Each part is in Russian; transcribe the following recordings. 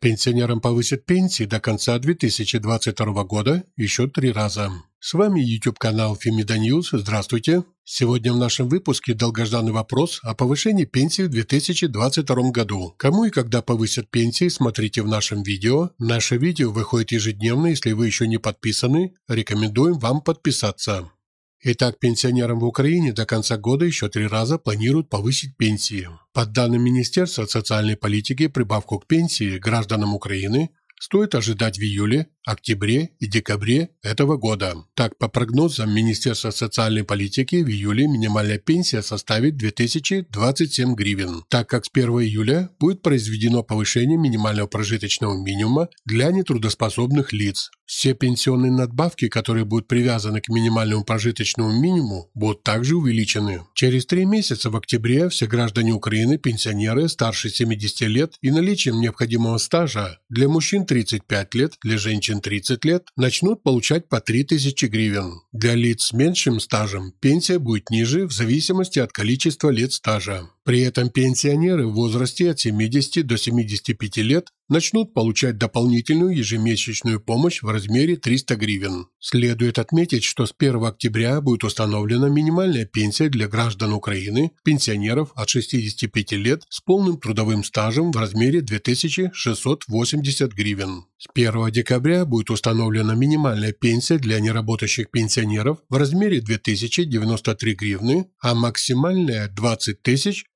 Пенсионерам повысят пенсии до конца 2022 года еще три раза. С вами YouTube-канал Фемида News. Здравствуйте. Сегодня в нашем выпуске долгожданный вопрос о повышении пенсии в 2022 году. Кому и когда повысят пенсии, смотрите в нашем видео. Наше видео выходит ежедневно, если вы еще не подписаны. Рекомендуем вам подписаться. Итак, пенсионерам в Украине до конца года еще три раза планируют повысить пенсии. По данным Министерства социальной политики, прибавку к пенсии гражданам Украины стоит ожидать в июле, октябре и декабре этого года. Так, по прогнозам Министерства социальной политики, в июле минимальная пенсия составит 2027 гривен, так как с 1 июля будет произведено повышение минимального прожиточного минимума для нетрудоспособных лиц. Все пенсионные надбавки, которые будут привязаны к минимальному прожиточному минимуму, будут также увеличены. Через три месяца в октябре все граждане Украины, пенсионеры старше 70 лет и наличием необходимого стажа для мужчин 35 лет, для женщин 30 лет, начнут получать по 3000 гривен. Для лиц с меньшим стажем пенсия будет ниже в зависимости от количества лет стажа. При этом пенсионеры в возрасте от 70 до 75 лет начнут получать дополнительную ежемесячную помощь в размере 300 гривен. Следует отметить, что с 1 октября будет установлена минимальная пенсия для граждан Украины, пенсионеров от 65 лет с полным трудовым стажем в размере 2680 гривен. С 1 декабря будет установлена минимальная пенсия для неработающих пенсионеров в размере 2093 гривны, а максимальная 20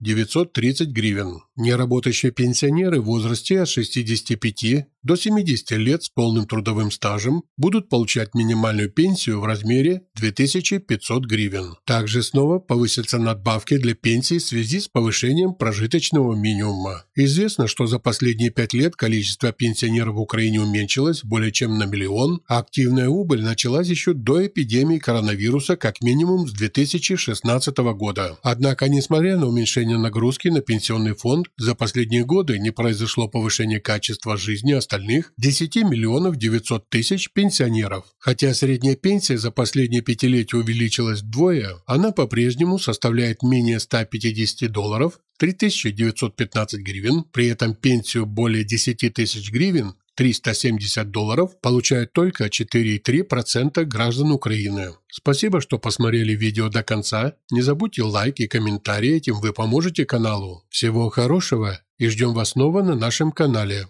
930 гривен. Неработающие пенсионеры в возрасте от 65 до 70 лет с полным трудовым стажем будут получать минимальную пенсию в размере 2500 гривен. Также снова повысятся надбавки для пенсий в связи с повышением прожиточного минимума. Известно, что за последние пять лет количество пенсионеров в Украине уменьшилось более чем на миллион, а активная убыль началась еще до эпидемии коронавируса как минимум с 2016 года. Однако, несмотря на уменьшение нагрузки на пенсионный фонд, за последние годы не произошло повышение качества жизни остальных остальных 10 миллионов 900 тысяч пенсионеров. Хотя средняя пенсия за последние пятилетия увеличилась вдвое, она по-прежнему составляет менее 150 долларов, 3915 гривен, при этом пенсию более 10 тысяч гривен 370 долларов получают только 4,3% граждан Украины. Спасибо, что посмотрели видео до конца. Не забудьте лайк и комментарий, этим вы поможете каналу. Всего хорошего и ждем вас снова на нашем канале.